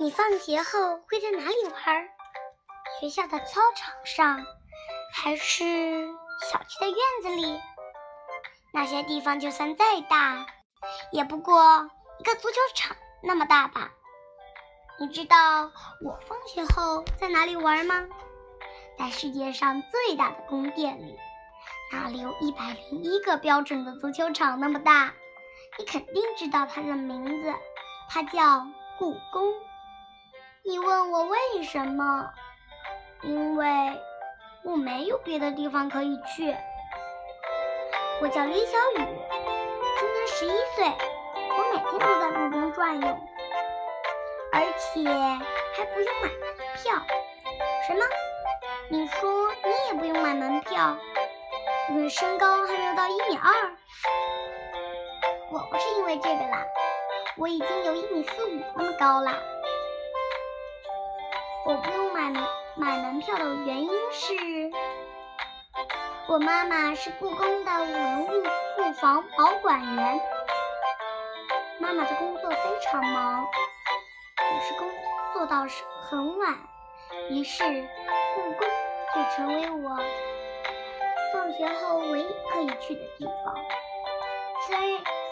你放学后会在哪里玩？学校的操场上，还是小区的院子里？那些地方就算再大，也不过一个足球场那么大吧？你知道我放学后在哪里玩吗？在世界上最大的宫殿里，那里有一百零一个标准的足球场那么大。你肯定知道它的名字，它叫故宫。你问我为什么？因为我没有别的地方可以去。我叫李小雨，今年十一岁，我每天都在故宫转悠，而且还不用买门票。什么？你说你也不用买门票？因为身高还没有到一米二？我不是因为这个啦，我已经有一米四五那么高啦。我不用买门买门票的原因是，我妈妈是故宫的文物库房保管员。妈妈的工作非常忙，有时工作到很晚，于是故宫就成为我放学后唯一可以去的地方。虽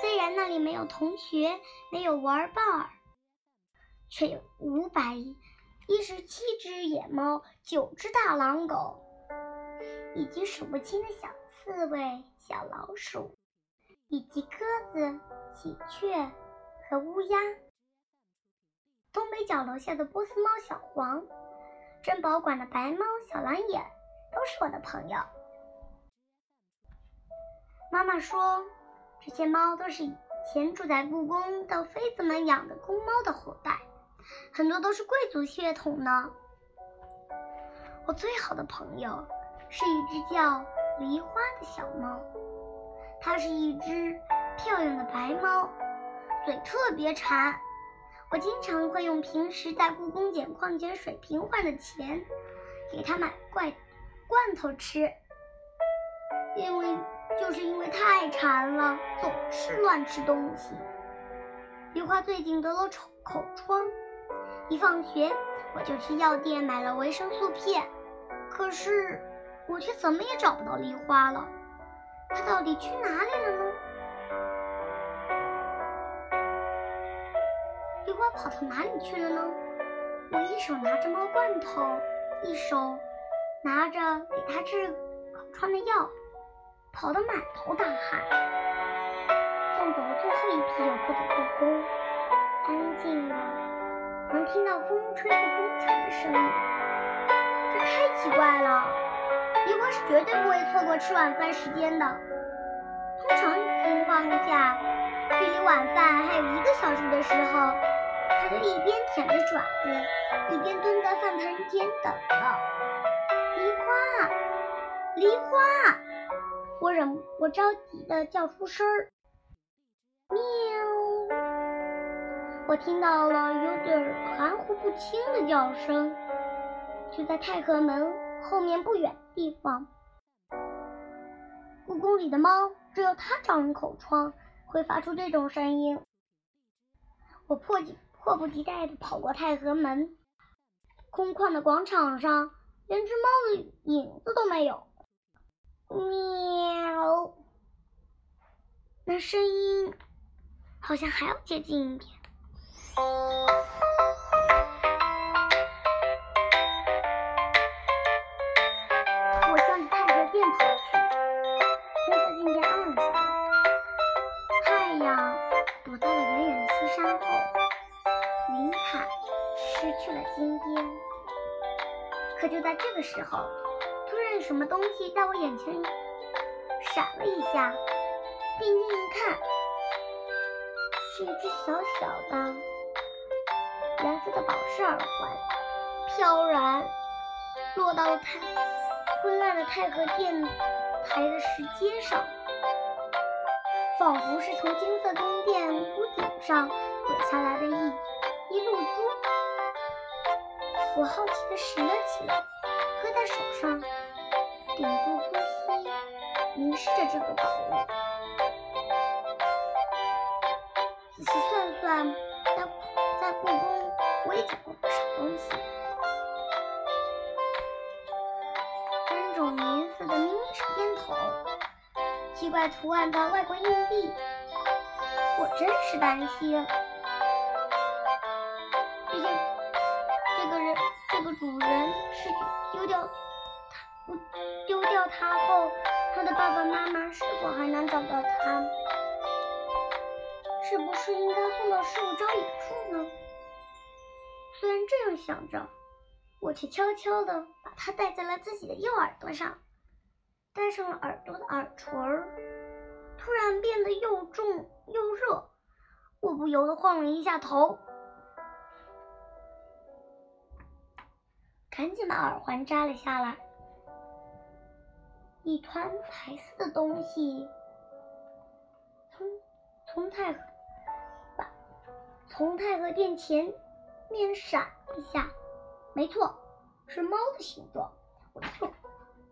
虽然那里没有同学，没有玩伴儿，却有五百。一十七只野猫，九只大狼狗，以及数不清的小刺猬、小老鼠，以及鸽子、喜鹊和乌鸦。东北角楼下的波斯猫小黄，珍宝馆的白猫小蓝眼，都是我的朋友。妈妈说，这些猫都是以前住在故宫的妃子们养的公猫的后代。很多都是贵族血统呢。我最好的朋友是一只叫梨花的小猫，它是一只漂亮的白猫，嘴特别馋。我经常会用平时在故宫捡矿泉水瓶换的钱给它买罐罐头吃，因为就是因为太馋了，总是乱吃东西。梨花最近得了口口疮。一放学，我就去药店买了维生素片，可是我却怎么也找不到梨花了。它到底去哪里了呢？梨花跑到哪里去了呢？我一手拿着猫罐头，一手拿着给它治口疮的药，跑得满头大汗。送走了最后一批游客的故宫，安静了。能听到风吹过宫墙的声音，这太奇怪了。梨花是绝对不会错过吃晚饭时间的。通常情况下，距离晚饭还有一个小时的时候，它就一边舔着爪子，一边蹲在饭盆前等了。梨花，梨花，我忍，我着急的叫出声儿。我听到了有点含糊不清的叫声，就在太和门后面不远的地方。故宫里的猫只有它长了口疮，会发出这种声音。我迫急迫不及待地跑过太和门，空旷的广场上连只猫的影子都没有。喵，那声音好像还要接近一点。我向着太和殿跑去，天色渐渐暗了下来，太阳躲在了远远的西山后，云彩失去了金边。可就在这个时候，突然有什么东西在我眼前闪了一下，定睛一看，是一只小小的。蓝色的宝石耳环飘然落到了太昏暗的太和殿台的石阶上，仿佛是从金色宫殿屋顶上滚下来的一一露珠。我好奇地拾了起来，搁在手上，屏住呼吸，凝视着这个宝物。仔细算算，在在故宫。我也捡过不少东西。三种颜色的明明是烟头，奇怪图案的外国硬币，我真是担心。毕竟这个人这个主人是丢掉他不丢掉他后，他的爸爸妈妈是否还能找到他？是不是应该送到事物招野处呢？虽然这样想着，我却悄悄地把它戴在了自己的右耳朵上。戴上了耳朵的耳垂，突然变得又重又热，我不由得晃了一下头，赶紧把耳环摘了下来。一团白色的东西从从太和。从太和殿前面闪一下，没错，是猫的形状。我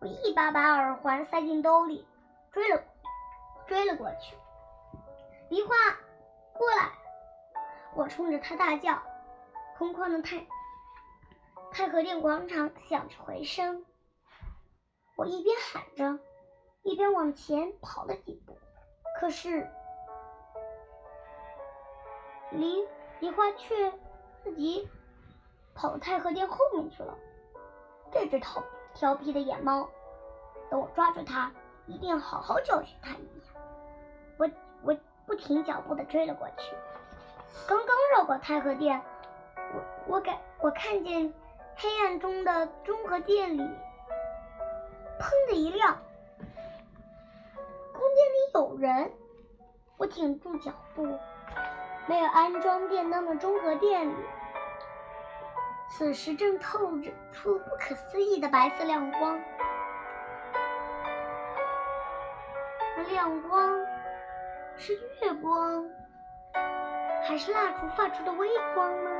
我一把把耳环塞进兜里，追了追了过去。梨花，过来！我冲着他大叫。空旷的太太和殿广场响着回声。我一边喊着，一边往前跑了几步，可是梨。梨花却自己跑太和殿后面去了。这只调调皮的野猫，等我抓住它，一定好好教训它一下。我我不停脚步的追了过去。刚刚绕过太和殿，我我感我看见黑暗中的中和殿里，砰的一亮，宫殿里有人。我停住脚步。没有安装电灯的中和殿里，此时正透着出不可思议的白色亮光。那亮光是月光，还是蜡烛发出的微光呢？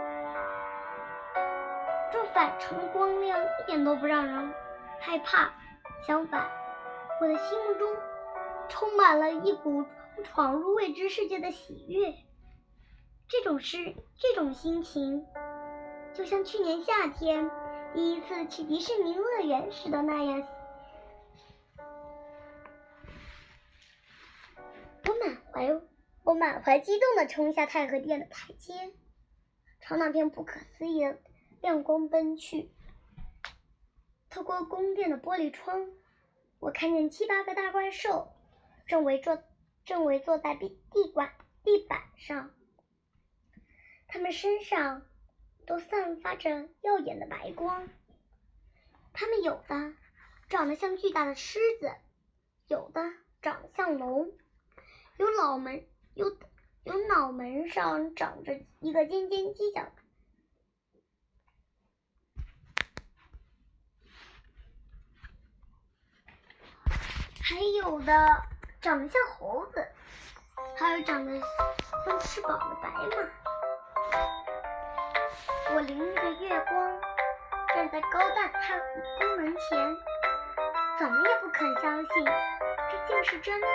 这反常的光亮一点都不让人害怕，相反，我的心目中充满了一股闯入未知世界的喜悦。这种事，这种心情，就像去年夏天第一次去迪士尼乐园时的那样。我满怀我满怀激动地冲下太和殿的台阶，朝那片不可思议的亮光奔去。透过宫殿的玻璃窗，我看见七八个大怪兽正围坐正围坐在地地板地板上。它们身上都散发着耀眼的白光，它们有的长得像巨大的狮子，有的长得像龙，有脑门有有脑门上长着一个尖尖犄角，还有的长得像猴子，还有长得像翅膀的白马。我淋着月光，站在高大的太宫门前，怎么也不肯相信这竟是真的。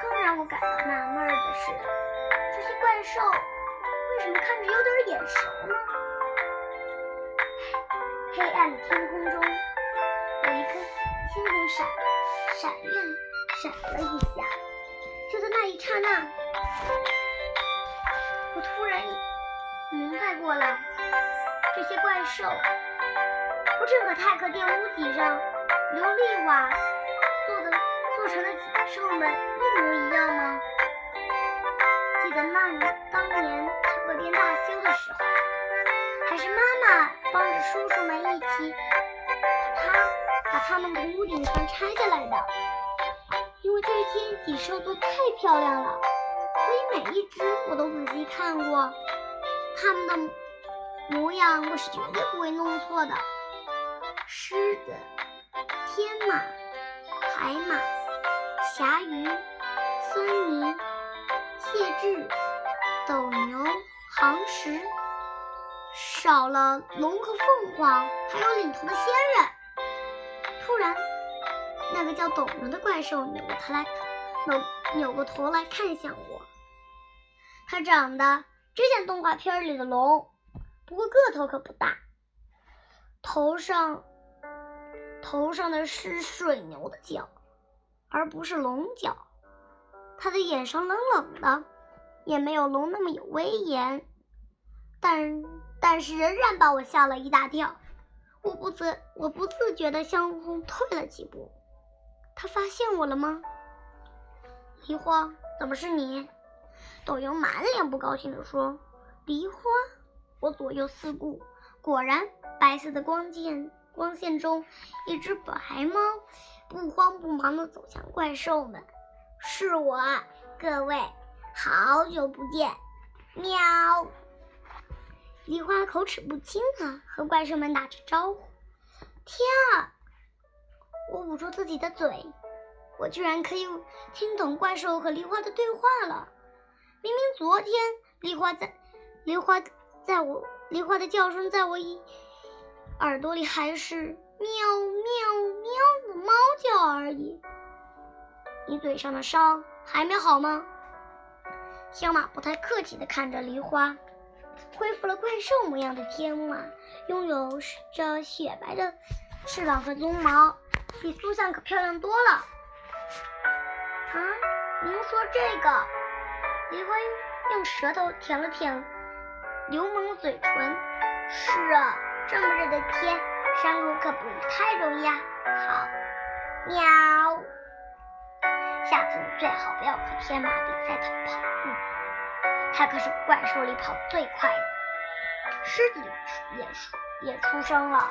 更让我感到纳闷的是，这些怪兽为什么看着有点眼熟呢？黑暗的天空中，有一颗星星闪闪亮闪了一下，就在那一刹那，我突然。明白过来，这些怪兽不正和太和殿屋脊上琉璃瓦做的做成的景兽们一模一样吗？记得那当年太和殿大修的时候，还是妈妈帮着叔叔们一起把它把它们从屋顶上拆下来的。因为这些景兽都太漂亮了，所以每一只我都仔细看过。他们的模样我是绝对不会弄错的。狮子、天马、海马、霞鱼、孙尼、谢志、斗牛、行石，少了龙和凤凰，还有领头的仙人。突然，那个叫斗牛的怪兽扭过头来，扭扭过头来看向我，它长得。只像动画片里的龙，不过个头可不大，头上头上的是水牛的角，而不是龙角。它的眼神冷冷的，也没有龙那么有威严，但但是仍然把我吓了一大跳。我不自我不自觉地向后退了几步。他发现我了吗？梨花，怎么是你？豆油满脸不高兴地说：“梨花。”我左右四顾，果然，白色的光剑光线中，一只白猫不慌不忙地走向怪兽们。是我，各位，好久不见，喵！梨花口齿不清地和怪兽们打着招呼。天啊！我捂住自己的嘴，我居然可以听懂怪兽和梨花的对话了。明明昨天梨花在，梨花。在我梨花的叫声，在我耳朵里还是喵喵喵的猫叫而已。你嘴上的伤还没好吗？小马不太客气地看着梨花。恢复了怪兽模样的天马，拥有着雪白的翅膀和鬃毛，比苏珊可漂亮多了。啊，您说这个？梨花用舌头舔了舔。流氓嘴唇。是啊，这么热的天，山谷可不太容易啊。好，喵。下次你最好不要和天马比赛跑跑步，它可是怪兽里跑最快的。狮子也出也出声了，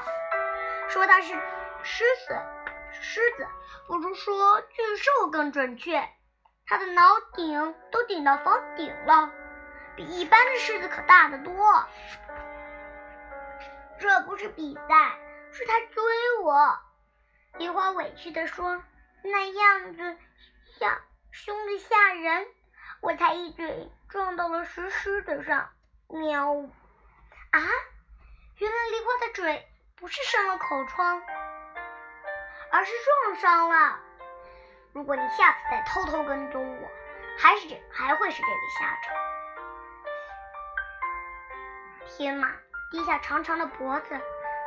说它是狮子，狮子不如说巨兽更准确。它的脑顶都顶到房顶了。比一般的狮子可大得多。这不是比赛，是他追我。梨花委屈地说：“那样子吓凶的吓人，我才一嘴撞到了石狮子上。”喵！啊，原来梨花的嘴不是生了口疮，而是撞伤了。如果你下次再偷偷跟踪我，还是这还会是这个下场。天马低下长长的脖子，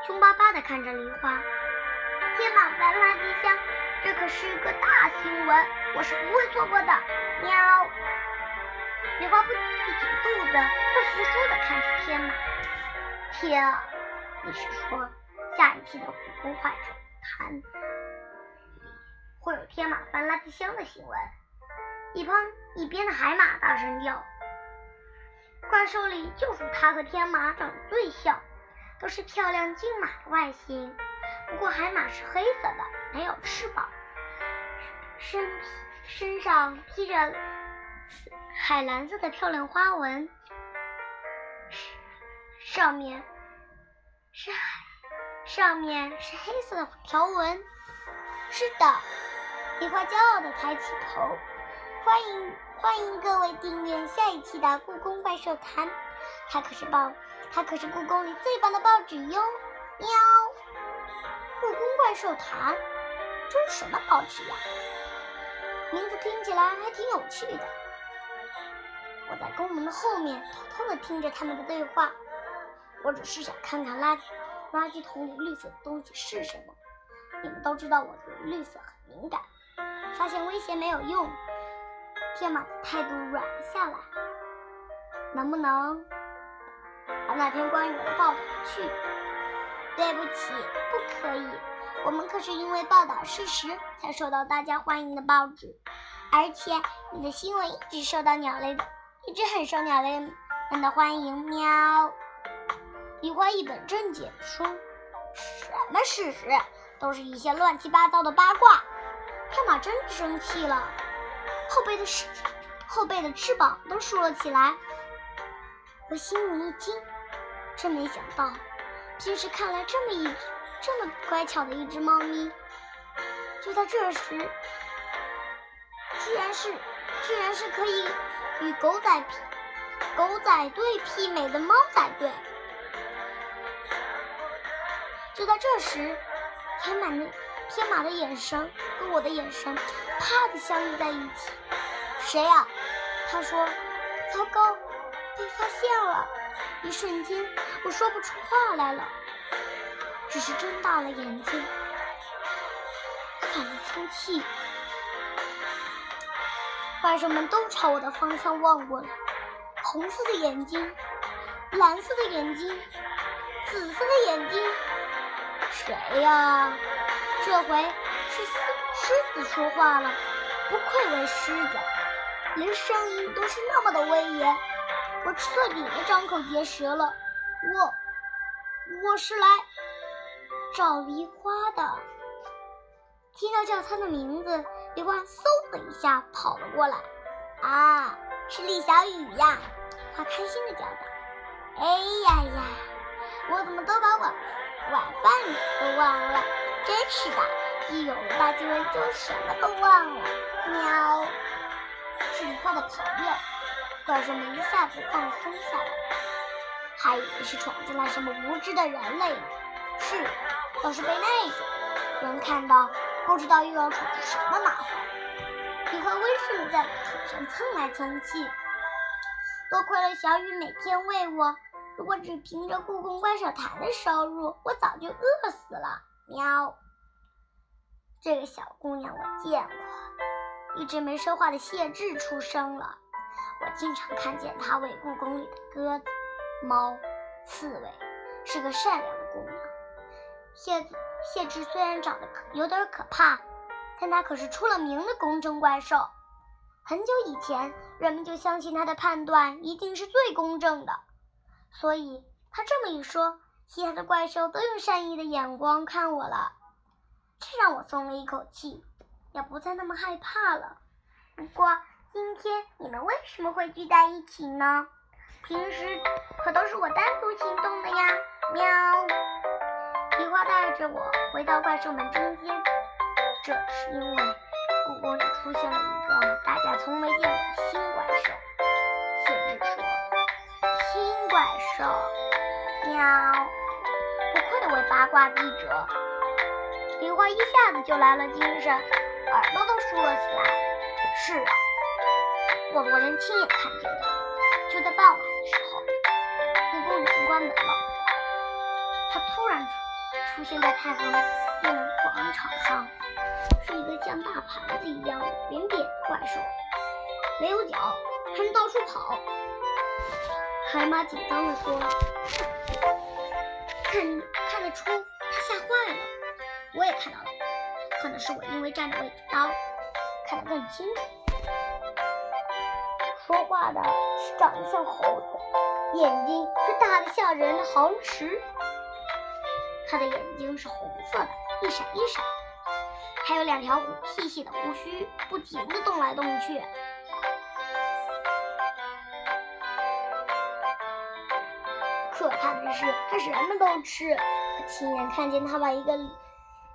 凶巴巴地看着梨花。天马翻垃圾箱，这可是个大新闻，我是不会错过的。喵！梨花不一挺肚子，不服输地看着天马。天，你是说下一期的《故宫怪谈》会有天马翻垃圾箱的新闻？一旁一边的海马大声叫。怪兽里就属它和天马长得最像，都是漂亮骏马的外形。不过海马是黑色的，没有翅膀，身身上披着海蓝色的漂亮花纹，上面是海，上面是黑色的条纹。是的，梨花骄傲地抬起头，欢迎。欢迎各位订阅下一期的《故宫怪兽谈》，它可是报，它可是故宫里最棒的报纸哟！喵，《故宫怪兽谈》，这是什么报纸呀？名字听起来还挺有趣的。我在宫门的后面偷偷的听着他们的对话。我只是想看看垃垃圾桶里绿色的东西是什么。你们都知道我对绿色很敏感，发现威胁没有用。天马的态度软了下来，能不能把那篇关于的报道去？对不起，不可以。我们可是因为报道事实才受到大家欢迎的报纸，而且你的新闻一直受到鸟类，一直很受鸟类们的欢迎。喵！梨花一本正经的说：“什么事实？都是一些乱七八糟的八卦。”天马真生气了。后背的翅，后背的翅膀都竖了起来。我心里一惊，真没想到，平时看来这么一这么乖巧的一只猫咪，就在这时，居然是居然是可以与狗仔匹狗仔队媲美的猫仔队。就在这时，天马的天马的眼神和我的眼神啪的相遇在一起。谁呀？他说：“糟糕，被发现了。”一瞬间，我说不出话来了，只是睁大了眼睛，叹了出气。怪兽们都朝我的方向望过来，红色的眼睛，蓝色的眼睛，紫色的眼睛，谁呀？这回是狮狮子说话了，不愧为狮子，连声音都是那么的威严。我彻底的张口结舌了，我我是来找梨花的。听到叫他的名字，梨花嗖的一下跑了过来。啊，是李小雨呀！他开心的叫道：“哎呀呀，我怎么都把晚晚饭都忘了？真是的！”一有了大金人，就什么都忘了。喵，是梨花的朋友。怪兽们一下子放松下来，还以为是闯进来什么无知的人类。是，要是被那种人看到，不知道又要闯出什么麻烦。梨花温顺的在我腿上蹭来蹭去。多亏了小雨每天喂我，如果只凭着故宫观赏台的收入，我早就饿死了。喵。这个小姑娘我见过，一直没说话的谢志出生了。我经常看见她喂故宫里的鸽子、猫、刺猬，是个善良的姑娘。谢子谢志虽然长得有点可怕，但他可是出了名的公正怪兽。很久以前，人们就相信他的判断一定是最公正的，所以他这么一说，其他的怪兽都用善意的眼光看我了。这让我松了一口气，也不再那么害怕了。不过今天你们为什么会聚在一起呢？平时可都是我单独行动的呀。喵！梨花带着我回到怪兽们中间。这是因为故宫里出现了一个大家从没见过的新怪兽。谢志说：“新怪兽。”喵！不愧为八卦记者。梨花一下子就来了精神，耳朵都竖了起来。是啊，我昨天亲眼看见的。就在傍晚的时候，故宫已经关门了。他突然出出现在太和殿广场上，是一个像大盘子一样扁扁的怪兽，没有脚，还能到处跑。海马紧张地说：“看看得出他吓坏了。”我也看到了，可能是我因为站的位置高，看得更清楚。说话的是长得像猴子，眼睛是大的吓人的豪池。他的眼睛是红色的，一闪一闪，还有两条细细的胡须，不停地动来动去。是，他什么都吃。我亲眼看见他把一个。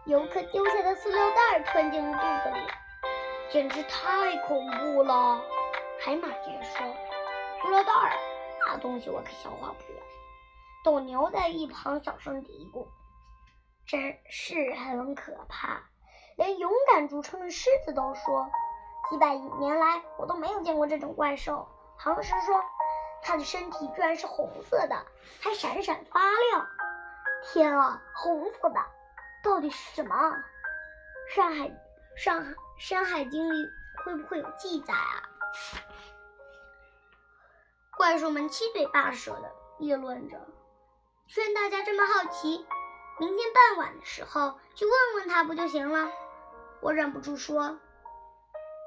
游客丢下的塑料袋吞进了肚子里，简直太恐怖了。海马爷说：“塑料袋那东西我可消化不了。”斗牛在一旁小声嘀咕：“真是很可怕，连勇敢著称的狮子都说，几百年来我都没有见过这种怪兽。”唐诗说：“它的身体居然是红色的，还闪闪发亮。天啊，红色的！”到底是什么？《山海上海山海经》里会不会有记载啊？怪兽们七嘴八舌的议论着，劝大家这么好奇，明天傍晚的时候去问问他不就行了？我忍不住说：“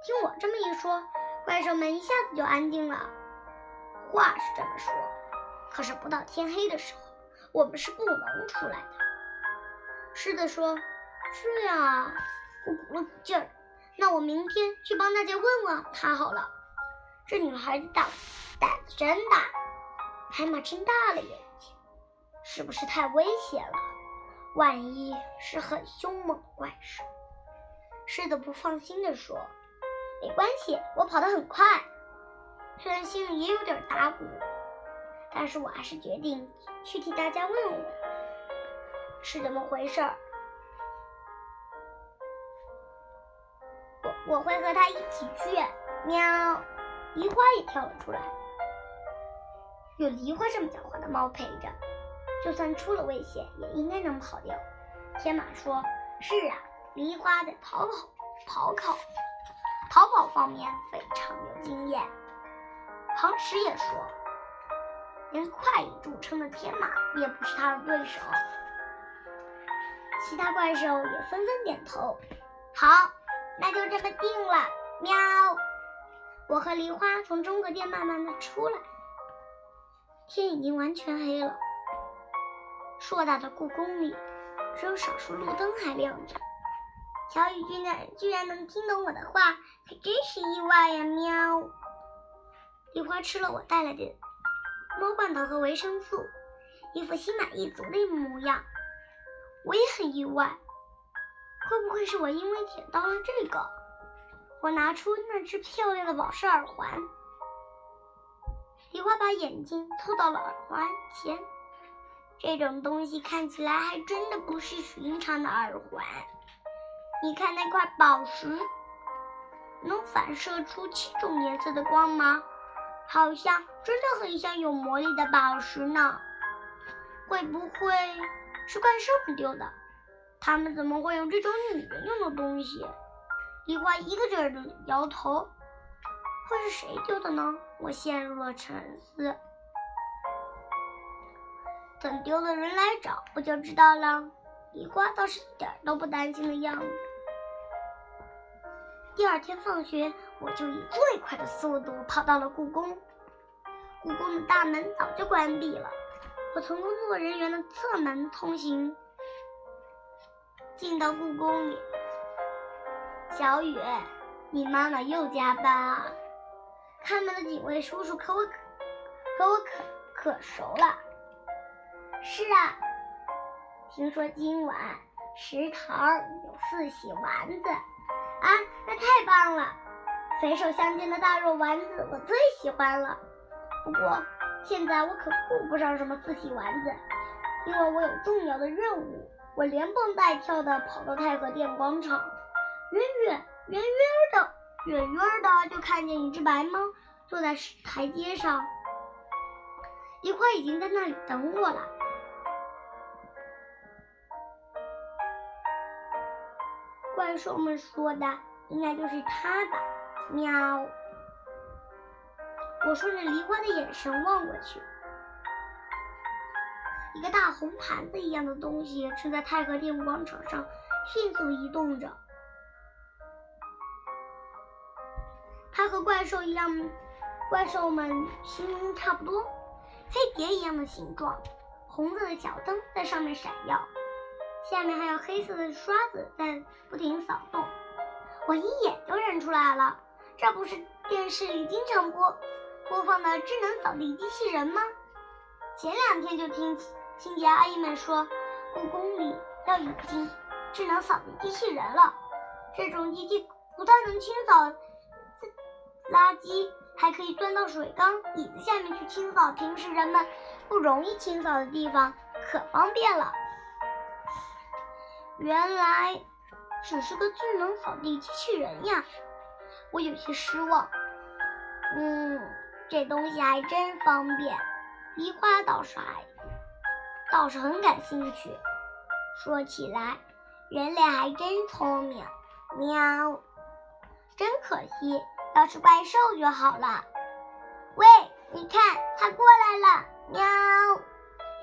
听我这么一说，怪兽们一下子就安静了。”话是这么说，可是不到天黑的时候，我们是不能出来的。狮子说：“这样啊，我鼓了鼓劲儿。那我明天去帮大家问问他好了。”这女孩子胆胆子真大。海马睁大了眼睛，是不是太危险了？万一是很凶猛的怪兽？狮子不放心地说：“没关系，我跑得很快。”虽然心里也有点打鼓，但是我还是决定去替大家问问。是怎么回事儿？我我会和他一起去。喵，梨花也跳了出来。有梨花这么狡猾的猫陪着，就算出了危险，也应该能跑掉。天马说：“是啊，梨花在逃跑、跑跑、逃跑方面非常有经验。”庞石也说：“连快以著称的天马也不是他的对手。”其他怪兽也纷纷点头。好，那就这么定了。喵！我和梨花从中阁殿慢慢的出来，天已经完全黑了。硕大的故宫里，只有少数路灯还亮着。小雨居然居然能听懂我的话，可真是意外呀！喵！梨花吃了我带来的猫罐头和维生素，一副心满意足的模样。我也很意外，会不会是我因为捡到了这个？我拿出那只漂亮的宝石耳环，梨花把眼睛凑到了耳环前。这种东西看起来还真的不是寻常的耳环。你看那块宝石，能反射出七种颜色的光芒，好像真的很像有魔力的宝石呢。会不会？是怪兽们丢的，他们怎么会有这种女人用的东西？梨花一个劲儿的摇头，会是谁丢的呢？我陷入了沉思。等丢的人来找，不就知道了。梨花倒是一点都不担心的样子。第二天放学，我就以最快的速度跑到了故宫。故宫的大门早就关闭了。我从工作人员的侧门通行，进到故宫里。小雨，你妈妈又加班啊？看门的警卫叔叔可我可和我可可熟了。是啊，听说今晚食堂有四喜丸子啊，那太棒了！肥瘦相间的大肉丸子我最喜欢了。不过。现在我可顾不上什么四喜丸子，因为我有重要的任务。我连蹦带跳的跑到太和殿广场，远远远远的远远的就看见一只白猫坐在台阶上，梨花已经在那里等我了。怪兽们说的应该就是它吧？喵。我顺着梨花的眼神望过去，一个大红盘子一样的东西正在太和殿广场上迅速移动着。它和怪兽一样，怪兽们形容差不多，飞碟一样的形状，红色的小灯在上面闪耀，下面还有黑色的刷子在不停扫动。我一眼就认出来了，这不是电视里经常播。播放的智能扫地机器人吗？前两天就听清洁阿姨们说，故宫里要引进智能扫地机器人了。这种机器不但能清扫垃圾，还可以钻到水缸、椅子下面去清扫平时人们不容易清扫的地方，可方便了。原来只是个智能扫地机器人呀！我有些失望。嗯。这东西还真方便，梨花倒是还倒是很感兴趣。说起来，人类还真聪明，喵！真可惜，要是怪兽就好了。喂，你看，它过来了，喵！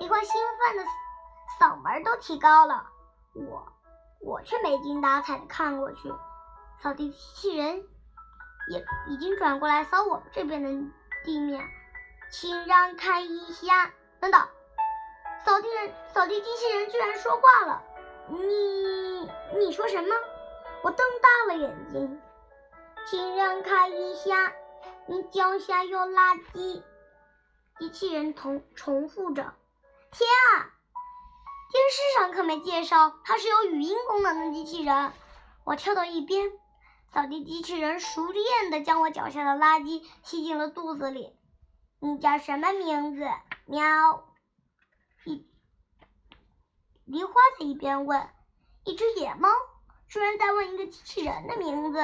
梨花兴奋的嗓门都提高了。我我却没精打采的看过去，扫地机器人也已经转过来扫我们这边的。地面，请让开一下。等等，扫地人，扫地机器人居然说话了。你，你说什么？我瞪大了眼睛。请让开一下，你脚下有垃圾。机器人重重复着。天啊，电视上可没介绍它是有语音功能的机器人。我跳到一边。扫地机器人熟练地将我脚下的垃圾吸进了肚子里。你叫什么名字？喵！一梨花在一边问。一只野猫居然在问一个机器人的名字，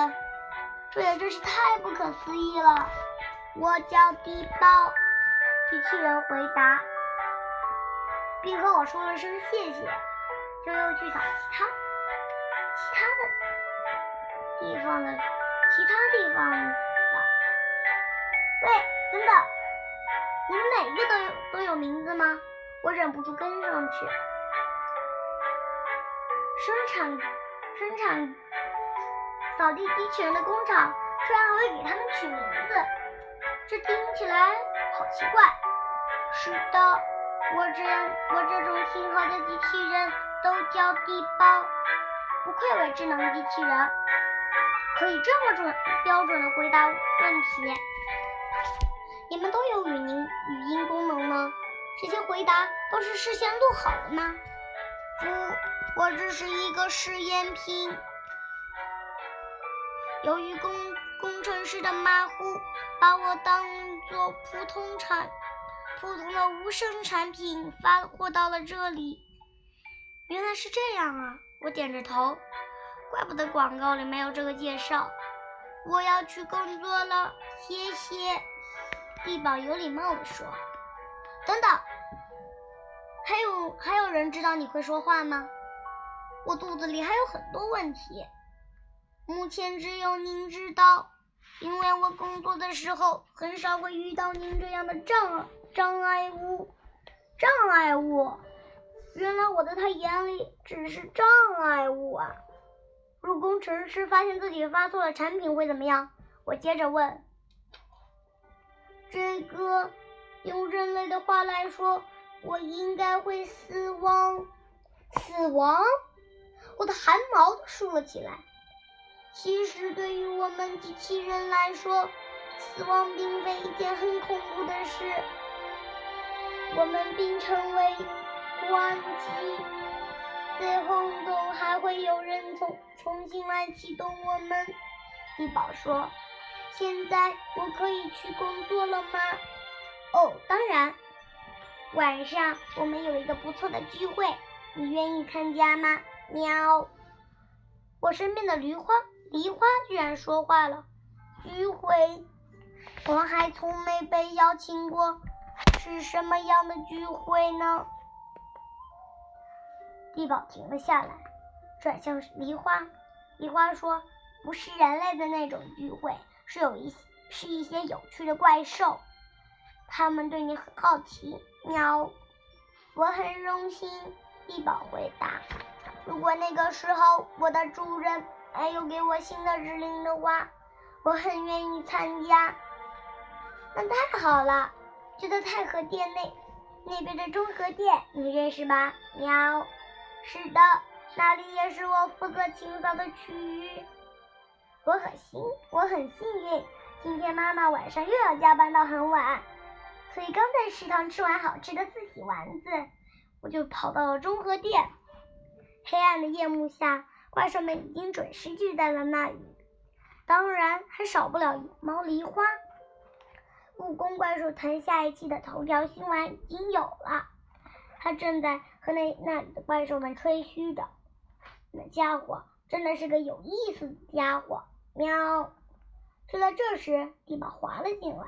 这也真是太不可思议了。我叫地包。机器人回答，并和我说了声谢谢，就又去找其他其他的地方的其他地方的。喂，等等，你们每个都有都有名字吗？我忍不住跟上去。生产生产扫地机器人的工厂，居然还会给他们取名字，这听起来好奇怪。是的，我这我这种型号的机器人都叫地包，不愧为智能机器人，可以这么准标准的回答问题。你们都有语音语音功能吗？这些回答都是事先录好的吗？不，我只是一个试验品。由于工工程师的马虎，把我当做普通产普通的无声产品发货到了这里。原来是这样啊！我点着头，怪不得广告里没有这个介绍。我要去工作了，谢谢。地宝有礼貌地说：“等等，还有还有人知道你会说话吗？我肚子里还有很多问题，目前只有您知道，因为我工作的时候很少会遇到您这样的障障碍物。障碍物，原来我在他眼里只是障碍物啊！如工程师发现自己发错了产品会怎么样？我接着问。”这个用人类的话来说，我应该会死亡。死亡？我的汗毛都竖了起来。其实对于我们机器人来说，死亡并非一件很恐怖的事。我们并称为关机，最后总还会有人重重新来启动我们。地宝说。现在我可以去工作了吗？哦，当然。晚上我们有一个不错的聚会，你愿意参加吗？喵。我身边的梨花，梨花居然说话了。聚会？我还从没被邀请过，是什么样的聚会呢？地宝停了下来，转向梨花。梨花说：“不是人类的那种聚会。”是有一是一些有趣的怪兽，他们对你很好奇。喵，我很荣幸。地宝回答：“如果那个时候我的主人没有给我新的指令的话，我很愿意参加。”那太好了，就在太和殿内那边的中和殿，你认识吧？喵，是的，那里也是我负责清扫的区域。我很幸，我很幸运。今天妈妈晚上又要加班到很晚，所以刚在食堂吃完好吃的自喜丸子，我就跑到了中和殿。黑暗的夜幕下，怪兽们已经准时聚在了那里，当然还少不了毛梨花。蜈蚣怪兽谈下一期的头条新闻已经有了，他正在和那那里的怪兽们吹嘘着。那家伙真的是个有意思的家伙。喵！就在这时，地宝滑了进来。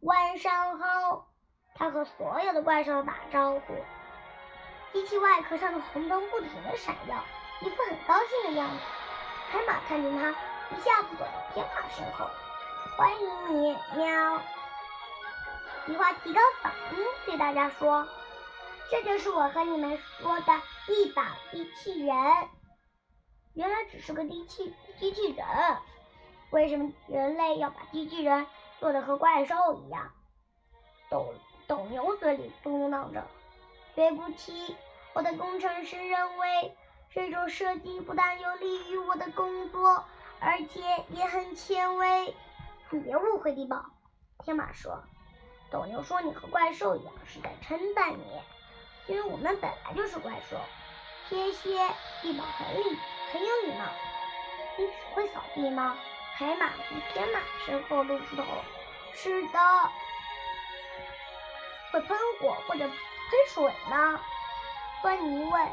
晚上好，他和所有的怪兽打招呼。机器外壳上的红灯不停的闪耀，一副很高兴的样子。海马看见他，一下子躲到天马身后。欢迎你，喵！梨花提高嗓音对大家说：“这就是我和你们说的地宝机器人。原来只是个机器机器人。”为什么人类要把机器人做的和怪兽一样？斗斗牛嘴里嘟囔着：“对不起，我的工程师认为这种设计不但有利于我的工作，而且也很前卫。”你别误会，地宝。天马说：“斗牛说你和怪兽一样，是在称赞你，因为我们本来就是怪兽。”天蝎，地宝很礼很有礼貌。你只会扫地吗？海马从天马身后露出头，是的，会喷火或者喷水呢？芬尼问。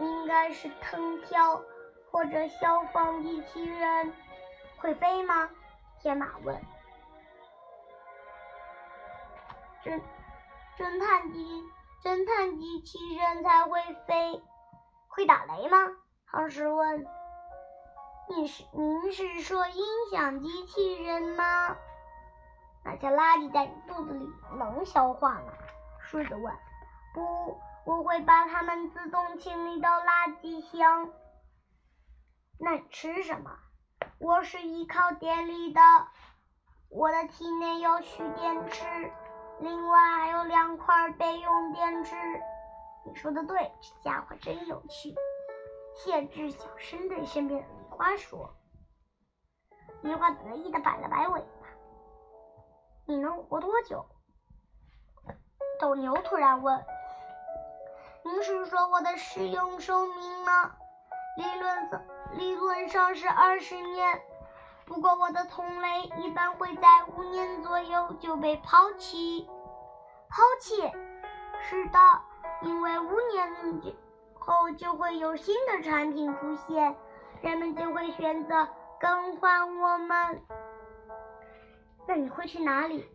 应该是藤条或者消防机器人。会飞吗？天马问。侦侦探机侦探机器人才会飞，会打雷吗？唐诗问。你是您是说音响机器人吗？那些垃圾在你肚子里能消化吗？狮子问。不，我会把它们自动清理到垃圾箱。那你吃什么？我是依靠电力的，我的体内有蓄电池，另外还有两块备用电池。你说的对，这家伙真有趣。谢志小声对身边的梨花说：“梨花得意的摆了摆尾巴。你能活多久？”斗牛突然问：“您是说我的使用寿命吗？”理论上。理论上是二十年，不过我的同类一般会在五年左右就被抛弃。抛弃？是的，因为五年后就会有新的产品出现，人们就会选择更换我们。那你会去哪里？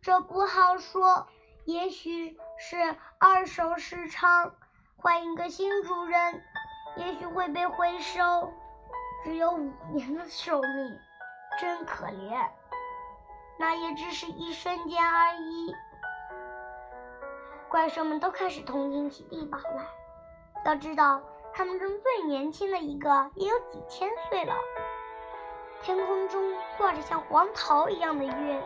这不好说，也许是二手市场，换一个新主人。也许会被回收，只有五年的寿命，真可怜。那也只是一瞬间而已。怪兽们都开始同情起地堡来。要知道，他们中最年轻的一个也有几千岁了。天空中挂着像黄桃一样的月亮。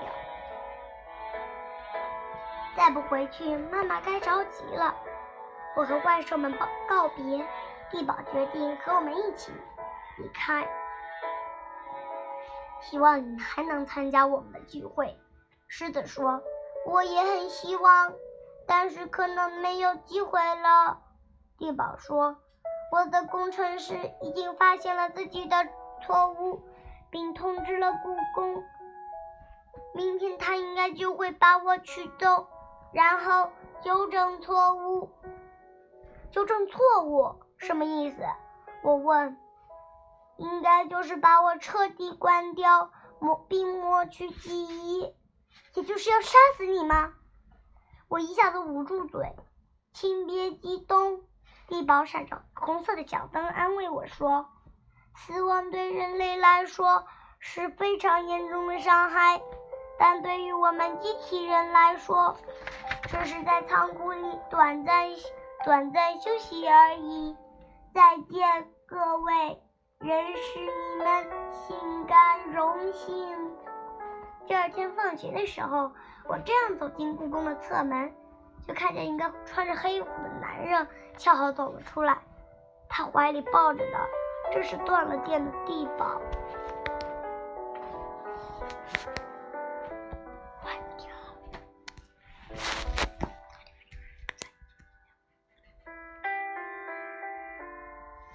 再不回去，妈妈该着急了。我和怪兽们告告别。地宝决定和我们一起离开，希望你还能参加我们的聚会。狮子说：“我也很希望，但是可能没有机会了。”地堡说：“我的工程师已经发现了自己的错误，并通知了故宫。明天他应该就会把我取走，然后纠正错误。纠正错误。”什么意思？我问。应该就是把我彻底关掉，抹并抹去记忆，也就是要杀死你吗？我一下子捂住嘴。请别激动。地堡闪着红色的小灯安慰我说：“死亡对人类来说是非常严重的伤害，但对于我们机器人来说，这是在仓库里短暂短暂休息而已。”再见，各位，认识你们，心甘荣幸。第二天放学的时候，我这样走进故宫的侧门，就看见一个穿着黑衣服的男人恰好走了出来，他怀里抱着的，这是断了电的地堡。